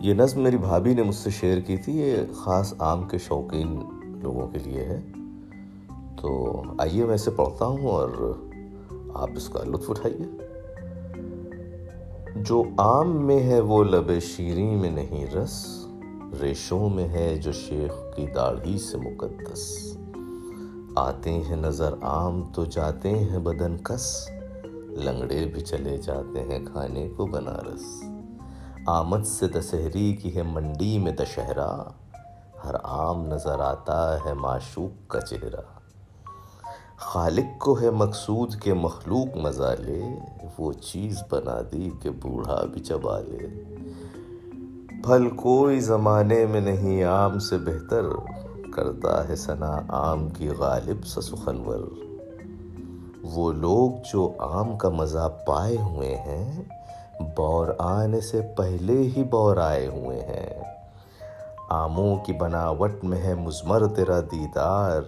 یہ نظم میری بھابھی نے مجھ سے شیئر کی تھی، یہ خاص آم کے شوقین لوگوں کے لیے ہے۔ تو آئیے میں اسے پڑھتا ہوں اور آپ اس کا لطف اٹھائیے۔ جو آم میں ہے وہ لب شیریں میں نہیں رس، ریشوں میں ہے جو شیخ کی داڑھی سے مقدس۔ آتے ہیں نظر عام تو جاتے ہیں بدن کس، لنگڑے بھی چلے جاتے ہیں کھانے کو بنارس۔ آمد سے دسہری کی ہے منڈی میں دشہرا ہر عام نظر آتا ہے معشوق کا چہرہ۔ خالق کو ہے مقصود کے مخلوق مزہ لے وہ چیز بنا دی کہ بوڑھا بھی چبا لے پھل کوئی زمانے میں نہیں عام سے بہتر، کرتا ہے ثنا آم کی غالب سا سخنور۔ وہ لوگ جو آم کا مزہ پائے ہوئے ہیں بور آنے سے پہلے ہی بور آئے ہوئے ہیں۔ آموں کی بناوٹ میں ہے مزمر تیرا دیدار۔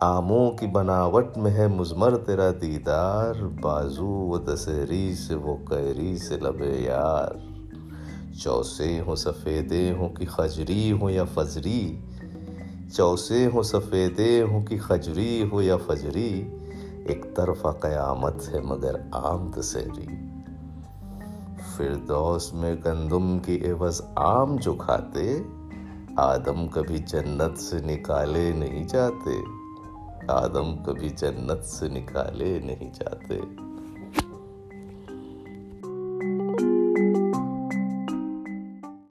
آموں کی بناوٹ میں ہے مزمر تیرا دیدار۔ بازو و دسہری سے وہ قیری سے لبے یار۔ چوسے ہوں سفیدے ہوں کہ خجری ہوں یا فجری۔ چوسے ہوں سفیدے ہوں کہ خجری ہو یا فجری۔ ایک طرفہ قیامت ہے مگر عام دسہری۔ فردوس میں گندم کی عوض عام جو کھاتے، آدم کبھی جنت سے نکالے نہیں جاتے۔ آدم کبھی جنت سے نکالے نہیں جاتے۔